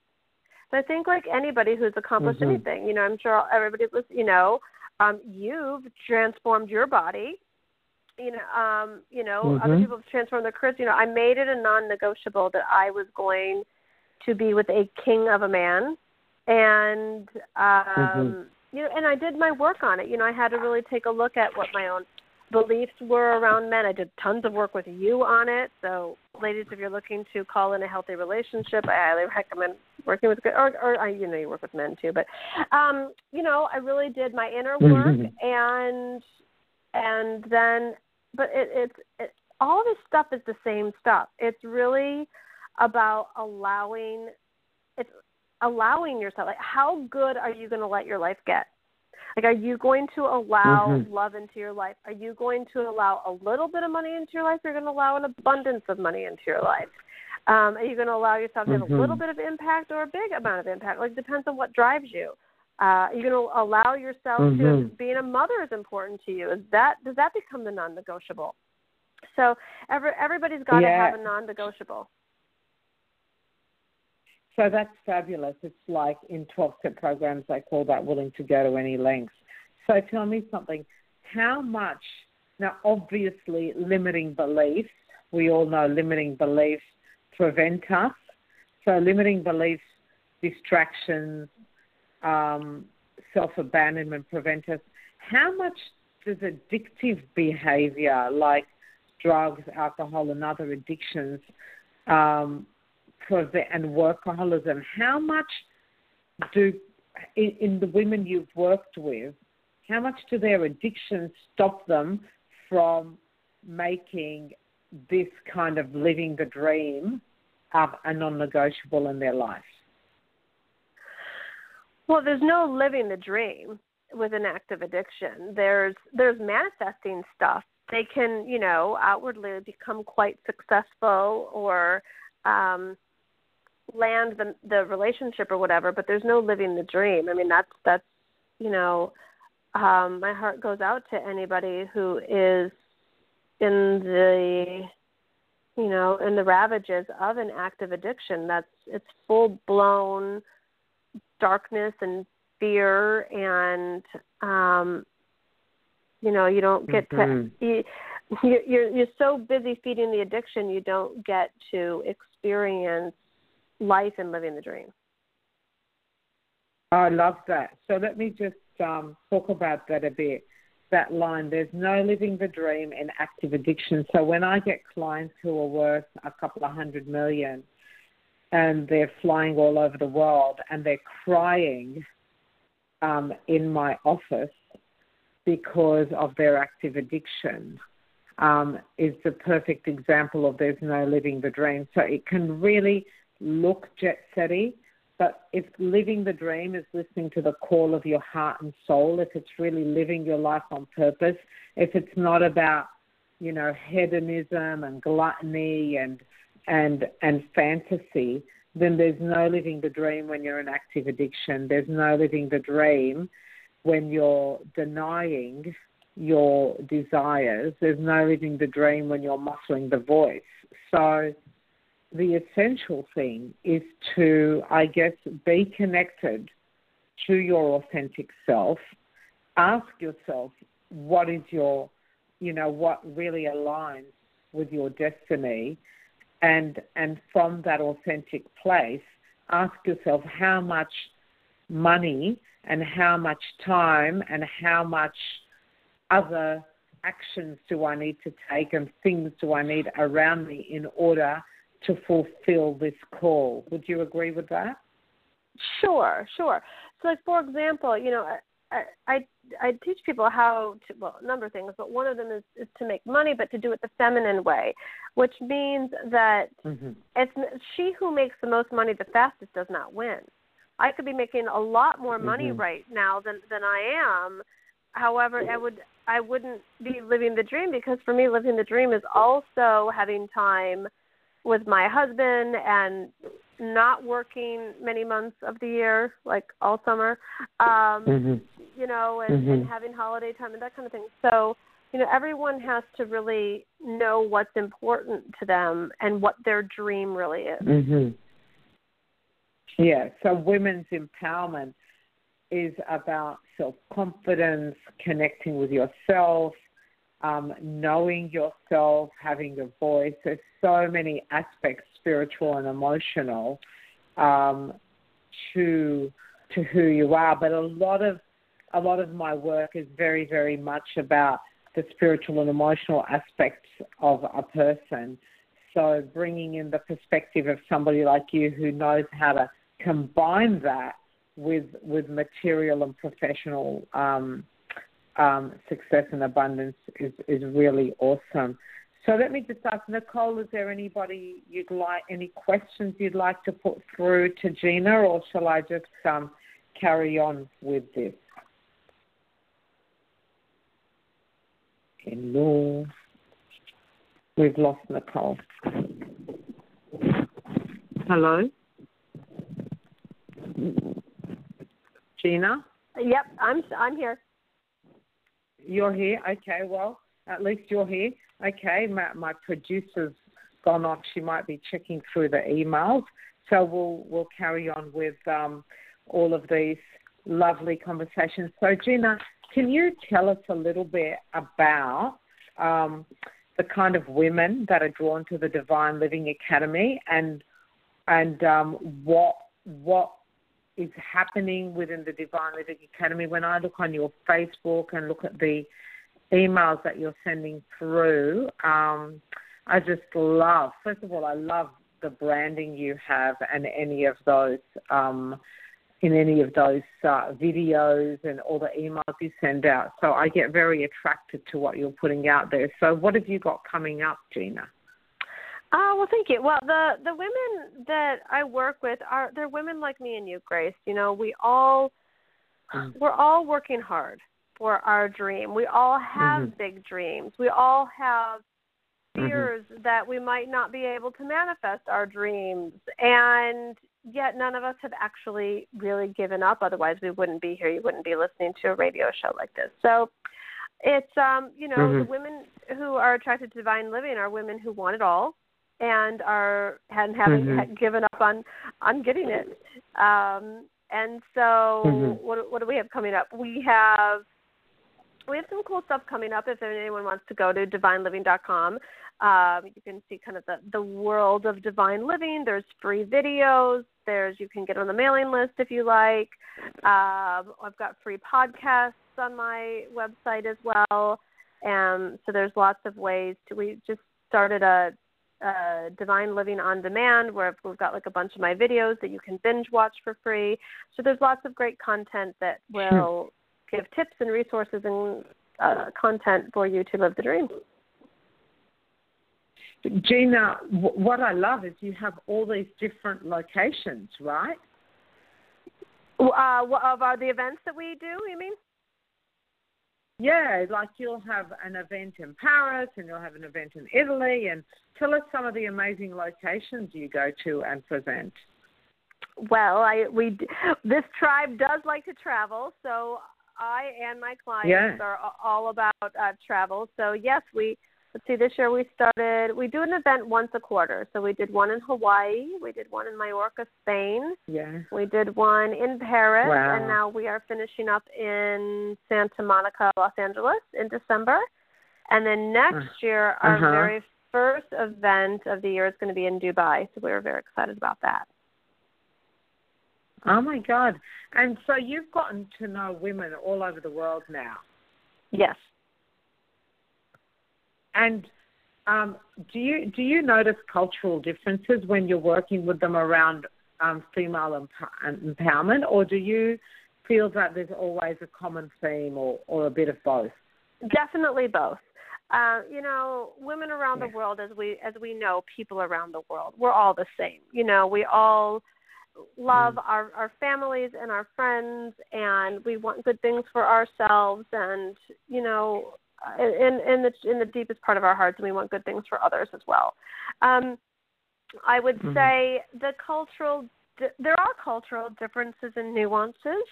So I think like anybody who's accomplished Mhm. anything, you know, I'm sure everybody was, you know, um, you've transformed your body. You know, um, you know, other Mhm. people have transformed their careers. You know, I made it a non-negotiable that I was going to be with a king of a man, and um, Mhm. you know, and I did my work on it. You know, I had to really take a look at what my own beliefs were around men. I did tons of work with you on it. So, ladies, if you're looking to call in a healthy relationship, I highly recommend working with, or, or I, you know, you work with men too. But, um, you know, I really did my inner work, Mhm. and and then, but it, it's it, all this stuff is the same stuff. It's really about allowing, it's allowing yourself. Like, how good are you going to let your life get? Like, are you going to allow Mhm. love into your life? Are you going to allow a little bit of money into your life? Or are you going to allow an abundance of money into your life? Um, are you going to allow yourself to have a Mhm. little bit of impact or a big amount of impact? Like, depends on what drives you. Uh, are you going to allow yourself to Mhm. being a mother is important to you? Is that does that become the non-negotiable? So every everybody's got to Yeah. have a non-negotiable. So that's fabulous. It's like in 12 step programs, they call that willing to go to any lengths. So tell me something. How much, now obviously, limiting beliefs, we all know limiting beliefs prevent us. So limiting beliefs, distractions, um, self abandonment prevent us. How much does addictive behavior like drugs, alcohol, and other addictions um, prevent and workaholism? How much do in, in the women you've worked with? How much do their addictions stop them from making this kind of living the dream a non-negotiable in their life? Well, there's no living the dream with an active addiction. There's there's manifesting stuff. They can, you know, outwardly become quite successful or um land the the relationship or whatever, but there's no living the dream. I mean, that's that's you know, um my heart goes out to anybody who is in the you know, in the ravages of an active addiction. That's it's full blown darkness and fear and um you know you don't get Mhm. to you, you're you're so busy feeding the addiction you don't get to experience life and living the dream. I love that. So let me just um, talk about that a bit. That line, there's no living the dream in active addiction. So when I get clients who are worth a couple of hundred million and they're flying all over the world and they're crying um, in my office because of their active addiction, um, is the perfect example of there's no living the dream. So it can really look jet setty, but if living the dream is listening to the call of your heart and soul, if it's really living your life on purpose, if it's not about, you know, hedonism and gluttony and and and fantasy, then there's no living the dream when you're in active addiction. There's no living the dream when you're denying your desires. There's no living the dream when you're muscling the voice. So the essential thing is to, I guess, be connected to your authentic self. Ask yourself what is your, you know, what really aligns with your destiny, and and from that authentic place, ask yourself how much money and how much time and how much other actions do I need to take and things do I need around me in order to fulfill this call. Would you agree with that? Sure, sure. So, like for example, you know, I I, I teach people how to well, a number of things, but one of them is, is to make money, but to do it the feminine way, which means that mm-hmm. it's she who makes the most money the fastest does not win. I could be making a lot more money mm-hmm. right now than than I am. However, I would I wouldn't be living the dream because for me, living the dream is also having time with my husband and not working many months of the year, like all summer, um, mm-hmm. you know, and, mm-hmm. and having holiday time and that kind of thing. So, you know, everyone has to really know what's important to them and what their dream really is. Mm-hmm. Yeah, so women's empowerment is about self confidence, connecting with yourself, um, knowing yourself, having a voice. There's so many aspects, spiritual and emotional, um, to to who you are. But a lot of a lot of my work is very, very much about the spiritual and emotional aspects of a person. So bringing in the perspective of somebody like you who knows how to combine that with with material and professional um, um, success and abundance is, is really awesome. So let me just ask Nicole, is there anybody you'd like, any questions you'd like to put through to Gina, or shall I just um, carry on with this? Hello. We've lost Nicole. Hello? Gina? Yep, I'm I'm here. You're here. Okay. Well, at least you're here. Okay. My, my producer's gone off. She might be checking through the emails. So we'll we'll carry on with um, all of these lovely conversations. So Gina, can you tell us a little bit about um, the kind of women that are drawn to the Divine Living Academy and and um, what what is happening within the Divine Living Academy. When I look on your Facebook and look at the emails that you're sending through, um, I just love, first of all, I love the branding you have and any of those. Um, in any of those uh, videos and all the emails you send out. So I get very attracted to what you're putting out there. So, what have you got coming up, Gina? Oh well, thank you. Well, the the women that I work with are they're women like me and you, Grace. You know, we all mm. we're all working hard for our dream. We all have mm-hmm. big dreams. We all have mm-hmm. fears mm-hmm. that we might not be able to manifest our dreams, and yet none of us have actually really given up. Otherwise, we wouldn't be here. You wouldn't be listening to a radio show like this. So. It's um, you know, mm-hmm. the women who are attracted to divine living are women who want it all and are and haven't mm-hmm. given up on on getting it. Um, and so, mm-hmm. what what do we have coming up? We have we have some cool stuff coming up. If anyone wants to go to divineliving.com, um, you can see kind of the, the world of divine living. There's free videos. There's you can get on the mailing list if you like. Um, I've got free podcasts on my website as well. And so there's lots of ways to. We just started a, a Divine Living on Demand where we've got like a bunch of my videos that you can binge watch for free. So there's lots of great content that will give tips and resources and uh, content for you to live the dream. Gina, what I love is you have all these different locations, right? Uh, of uh, the events that we do, you mean? Yeah, like you'll have an event in Paris and you'll have an event in Italy. And tell us some of the amazing locations you go to and present. Well, I we this tribe does like to travel, so I and my clients yeah. are all about uh, travel. So yes, we let's see. This year we started. We do an event once a quarter. So we did one in Hawaii. We did one in Mallorca, Spain. Yeah. We did one in Paris, wow. and now we are finishing up in Santa Monica, Los Angeles, in December. And then next uh, year, our uh-huh. very first event of the year is going to be in Dubai. So we were very excited about that. Oh my God! And so you've gotten to know women all over the world now. Yes. And um, do you do you notice cultural differences when you're working with them around um, female emp- empowerment, or do you feel that there's always a common theme, or, or a bit of both? Definitely both. Uh, you know, women around yeah. the world, as we as we know, people around the world, we're all the same. You know, we all love mm. our our families and our friends, and we want good things for ourselves, and you know, in in the in the deepest part of our hearts, and we want good things for others as well. Um, I would mm-hmm. say the cultural there are cultural differences and nuances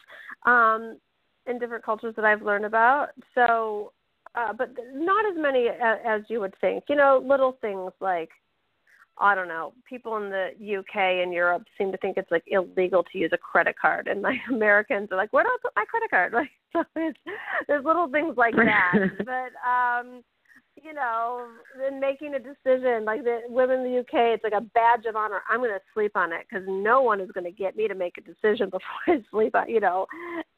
um, in different cultures that I've learned about. So, uh, but not as many as, as you would think. You know, little things like I don't know, people in the UK and Europe seem to think it's like illegal to use a credit card, and like Americans are like, where do I put my credit card? Like, so it's, there's little things like that. but um, you know, in making a decision, like the women in the UK, it's like a badge of honor. I'm going to sleep on it because no one is going to get me to make a decision before I sleep on. You know,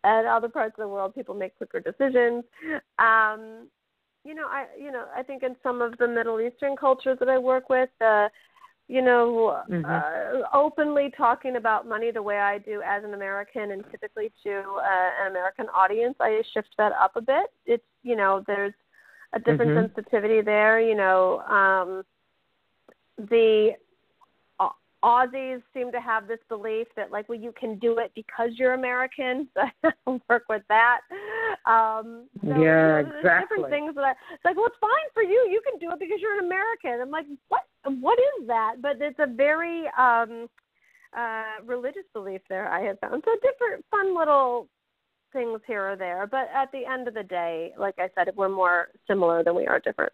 and other parts of the world, people make quicker decisions. Um, you know, I you know, I think in some of the Middle Eastern cultures that I work with, uh, you know, mm-hmm. uh, openly talking about money the way I do as an American and typically to uh, an American audience, I shift that up a bit. It's you know, there's a different mm-hmm. sensitivity there. You know, um, the Aussies seem to have this belief that like, well, you can do it because you're American. So I don't work with that. Um, so, yeah, you know, exactly. Different things that I, it's like, well, it's fine for you. You can do it because you're an American. I'm like, what? What is that? But it's a very um, uh, religious belief there. I have found so different, fun little things here or there. But at the end of the day, like I said, we're more similar than we are different.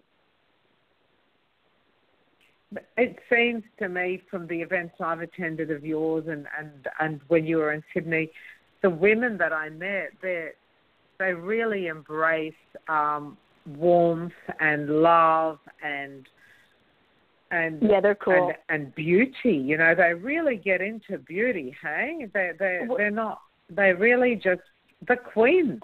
It seems to me from the events I've attended of yours and, and, and when you were in Sydney, the women that I met, they they really embrace um, warmth and love and and yeah, they're cool and, and beauty. You know, they really get into beauty. Hey, they they they're not. They really just the queen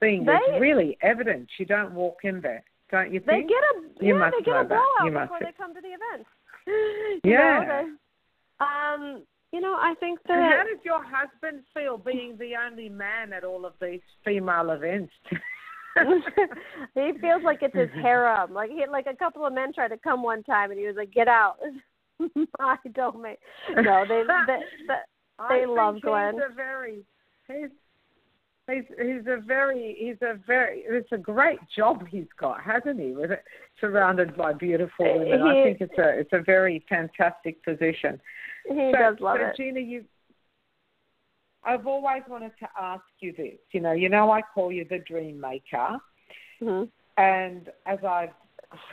thing they, is really evident. You don't walk in there don't you they get a you yeah, must they get a blowout before they come to the event. yeah. Know, they, um, you know, I think that. And how does your husband feel being the only man at all of these female events? he feels like it's his harem. Like he, like a couple of men tried to come one time, and he was like, "Get out." I don't make. No, they they, they, they love Glenn. He's a very he's he's he's a very he's a very it's a great job he's got, hasn't he? With it surrounded by beautiful women, he, I think it's a it's a very fantastic position. He so, does love so it. Gina, you. I've always wanted to ask you this. You know, you know, I call you the dream maker, mm-hmm. and as I've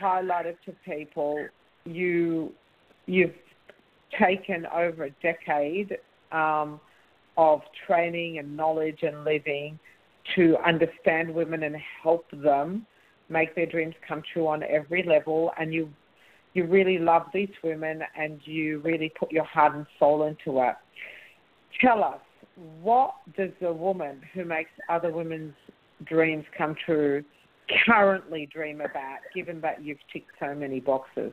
highlighted to people, you you've taken over a decade um, of training and knowledge and living to understand women and help them make their dreams come true on every level. And you you really love these women and you really put your heart and soul into it. Tell us, what does a woman who makes other women's dreams come true currently dream about, given that you've ticked so many boxes?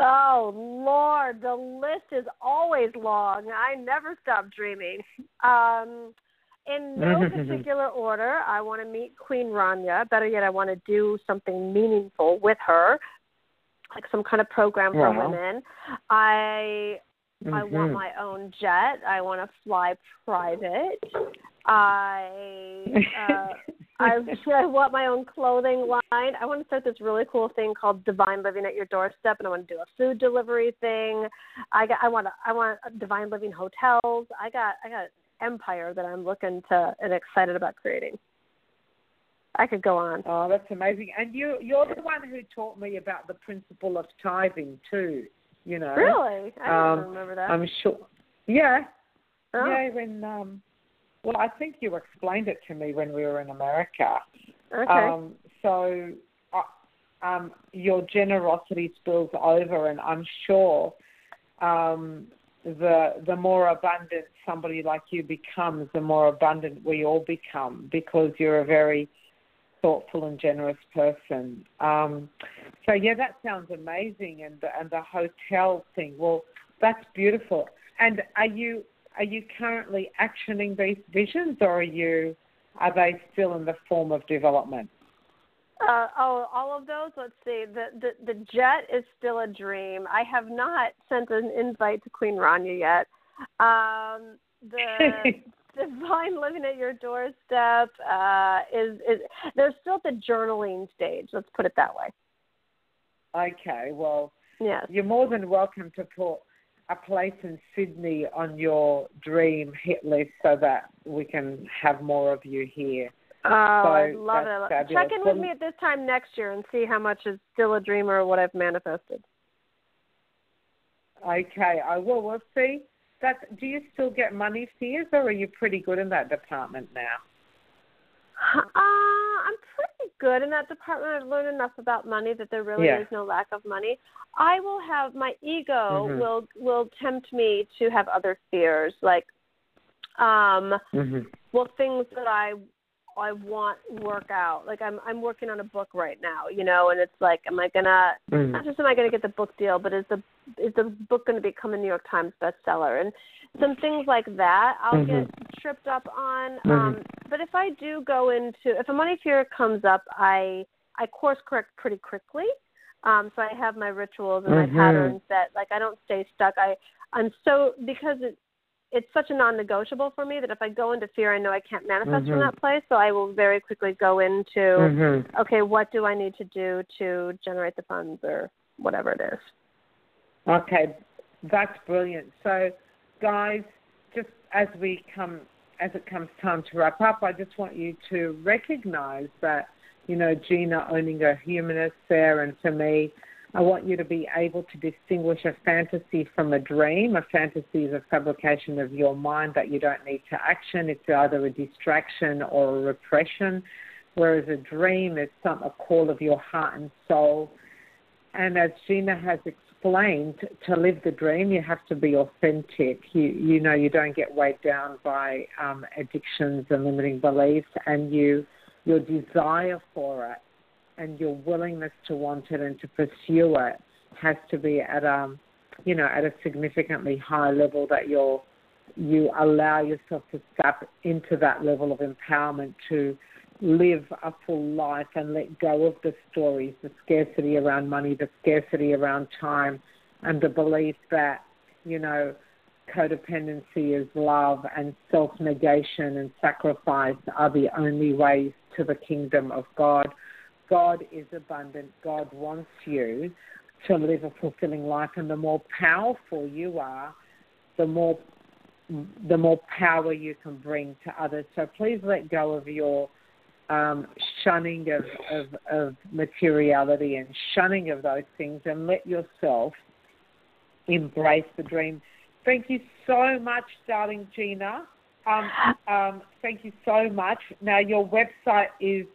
Oh Lord, the list is always long. I never stop dreaming. Um, in no particular order, I want to meet Queen Rania. Better yet, I want to do something meaningful with her, like some kind of program for Wow. women. I I want Mhm. my own jet. I want to fly private. I uh, I, I want my own clothing line. I want to start this really cool thing called Divine Living at Your Doorstep, and I want to do a food delivery thing. I got I want to, I want Divine Living hotels. I got I got an empire that I'm looking to and excited about creating. I could go on. Oh, that's amazing. And you you're the one who taught me about the principle of tithing too. You know. Really? I don't Um, remember that. I'm sure. Yeah. Oh. Yeah. When um, well, I think you explained it to me when we were in America. okay. Um, so, uh, um, your generosity spills over, and I'm sure um, the the more abundant somebody like you becomes, the more abundant we all become because you're a very thoughtful and generous person. Um, so yeah, that sounds amazing, and the, and the hotel thing. Well, that's beautiful. And are you are you currently actioning these visions, or are you are they still in the form of development? Uh, oh, all of those. Let's see. The, the the jet is still a dream. I have not sent an invite to Queen Rania yet. Um, the divine living at your doorstep uh, is is there's still at the journaling stage. Let's put it that way. Okay, well, Yes. you're more than welcome to put a place in Sydney on your dream hit list so that we can have more of you here. Oh, I So love it. fabulous. Check in with me at this time next year and see how much is still a dream or what I've manifested. Okay, I will. We'll see. That do you still get money fees, or are you pretty good in that department now? Uh, I'm pretty good in that department. I've learned enough about money that there really Yeah. is no lack of money. I will have my ego Mhm. will will tempt me to have other fears like um Mm-hmm. well things that I I want work out. Like I'm I'm working on a book right now, you know, and it's like am I gonna Mm-hmm. not just am I going to get the book deal, but is the is the book going to become a New York Times bestseller? And some things like that, I'll Mhm. get tripped up on. Mhm. Um, but if I do go into if a money fear comes up, I I course correct pretty quickly. Um, so I have my rituals and Mhm. my patterns that like I don't stay stuck. I I'm so because it it's such a non-negotiable for me that if I go into fear, I know I can't manifest from Mhm. that place. So I will very quickly go into Mm-hmm. okay, what do I need to do to generate the funds or whatever it is? Okay, that's brilliant. So, guys, just as we come, as it comes time to wrap up, I just want you to recognize that, you know, Gina owning a humanist there, and for me, I want you to be able to distinguish a fantasy from a dream. A fantasy is a fabrication of your mind that you don't need to action. It's either a distraction or a repression, whereas a dream is some a call of your heart and soul. And as Gina has explained, to live the dream, you have to be authentic. You you know you don't get weighed down by um, addictions and limiting beliefs, and you your desire for it and your willingness to want it and to pursue it has to be at um you know at a significantly high level that you're you allow yourself to step into that level of empowerment to live a full life and let go of the stories, the scarcity around money, the scarcity around time, and the belief that, you know, codependency is love and self negation and sacrifice are the only ways to the kingdom of God. God is abundant. God wants you to live a fulfilling life, and the more powerful you are, the more the more power you can bring to others. So please let go of your um, shunning of, of, of materiality and shunning of those things and let yourself embrace the dream. Thank you so much, darling Gina. Um, um, thank you so much. Now, your website is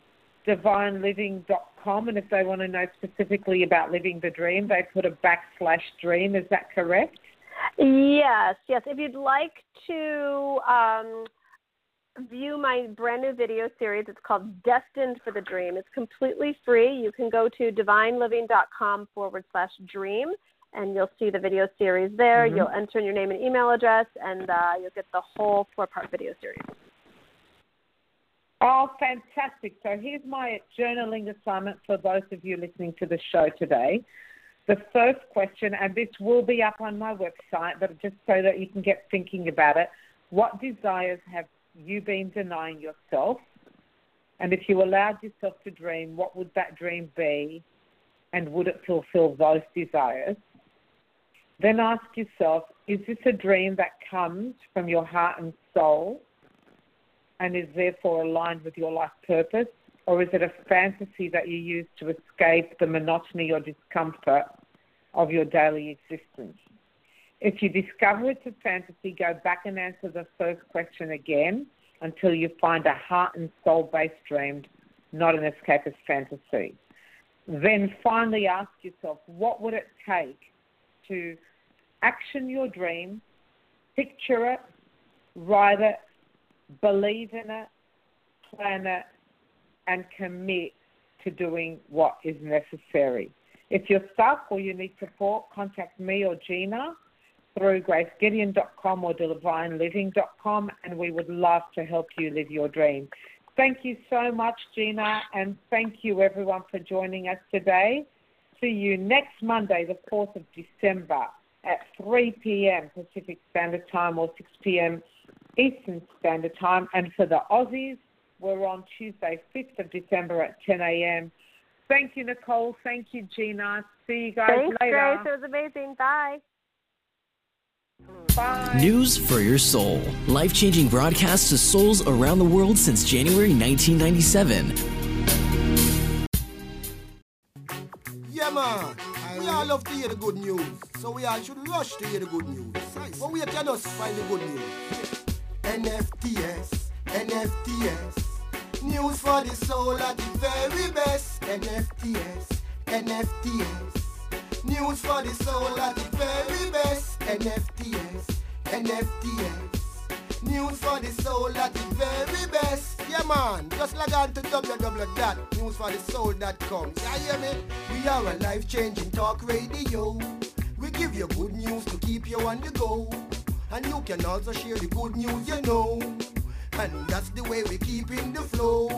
divineliving.com, and if they want to know specifically about living the dream, they put a backslash dream. Is that correct? Yes, yes. If you'd like to um, view my brand new video series, it's called Destined for the Dream. It's completely free. You can go to divineliving.com forward slash dream, and you'll see the video series there. Mm-hmm. You'll enter in your name and email address, and uh, you'll get the whole four part video series. Oh, fantastic. So here's my journaling assignment for both of you listening to the show today. The first question, and this will be up on my website, but just so that you can get thinking about it. What desires have you been denying yourself? And if you allowed yourself to dream, what would that dream be? And would it fulfill those desires? Then ask yourself is this a dream that comes from your heart and soul and is therefore aligned with your life purpose? Or is it a fantasy that you use to escape the monotony or discomfort of your daily existence? If you discover it's a fantasy, go back and answer the first question again until you find a heart and soul based dream, not an escapist fantasy. Then finally ask yourself what would it take to action your dream, picture it, write it, believe in it, plan it, and commit to doing what is necessary. If you're stuck or you need support, contact me or Gina through gracegedeon.com or divineliving.com, and we would love to help you live your dream. Thank you so much, Gina, and thank you everyone for joining us today. See you next Monday, the 4th of December at 3 p.m. Pacific Standard Time or 6 p.m. Eastern Standard Time. And for the Aussies, we're on Tuesday, 5th of December at 10 a.m. Thank you, Nicole. Thank you, Gina. See you guys Thanks, later. Grace. It was amazing. Bye. Bye. News for your soul. Life changing broadcasts to souls around the world since January 1997. Yeah, man. We all love to hear the good news, so we all should rush to hear the good news. But we can us find the good news. NFTS, NFTS. News for the soul at the very best. NFTS, NFTS. News for the soul at the very best. NFTS, NFTS. News for the soul at the very best. Yeah, man. Just log on to www.newsforthesoul.com. Yeah, hear me? We are a life changing talk radio. We give you good news to keep you on the go. And you can also share the good news you know. And that's the way we keep in the flow.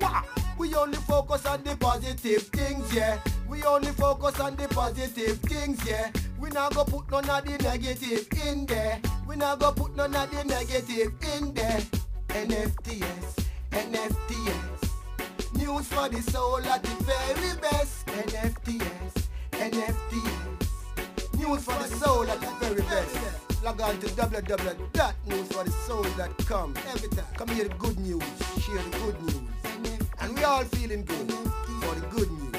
Wah! We only focus on the positive things, yeah. We only focus on the positive things, yeah. We not go put none of the negative in there. We not go put none of the negative in there. NFTS, NFTS. News for the soul at the very best. NFTS, NFTS. News for the soul at the very best. Log on to www.newsforthesoul.com. Every time. Come hear the good news. Share the good news. We all feeling good for the good news.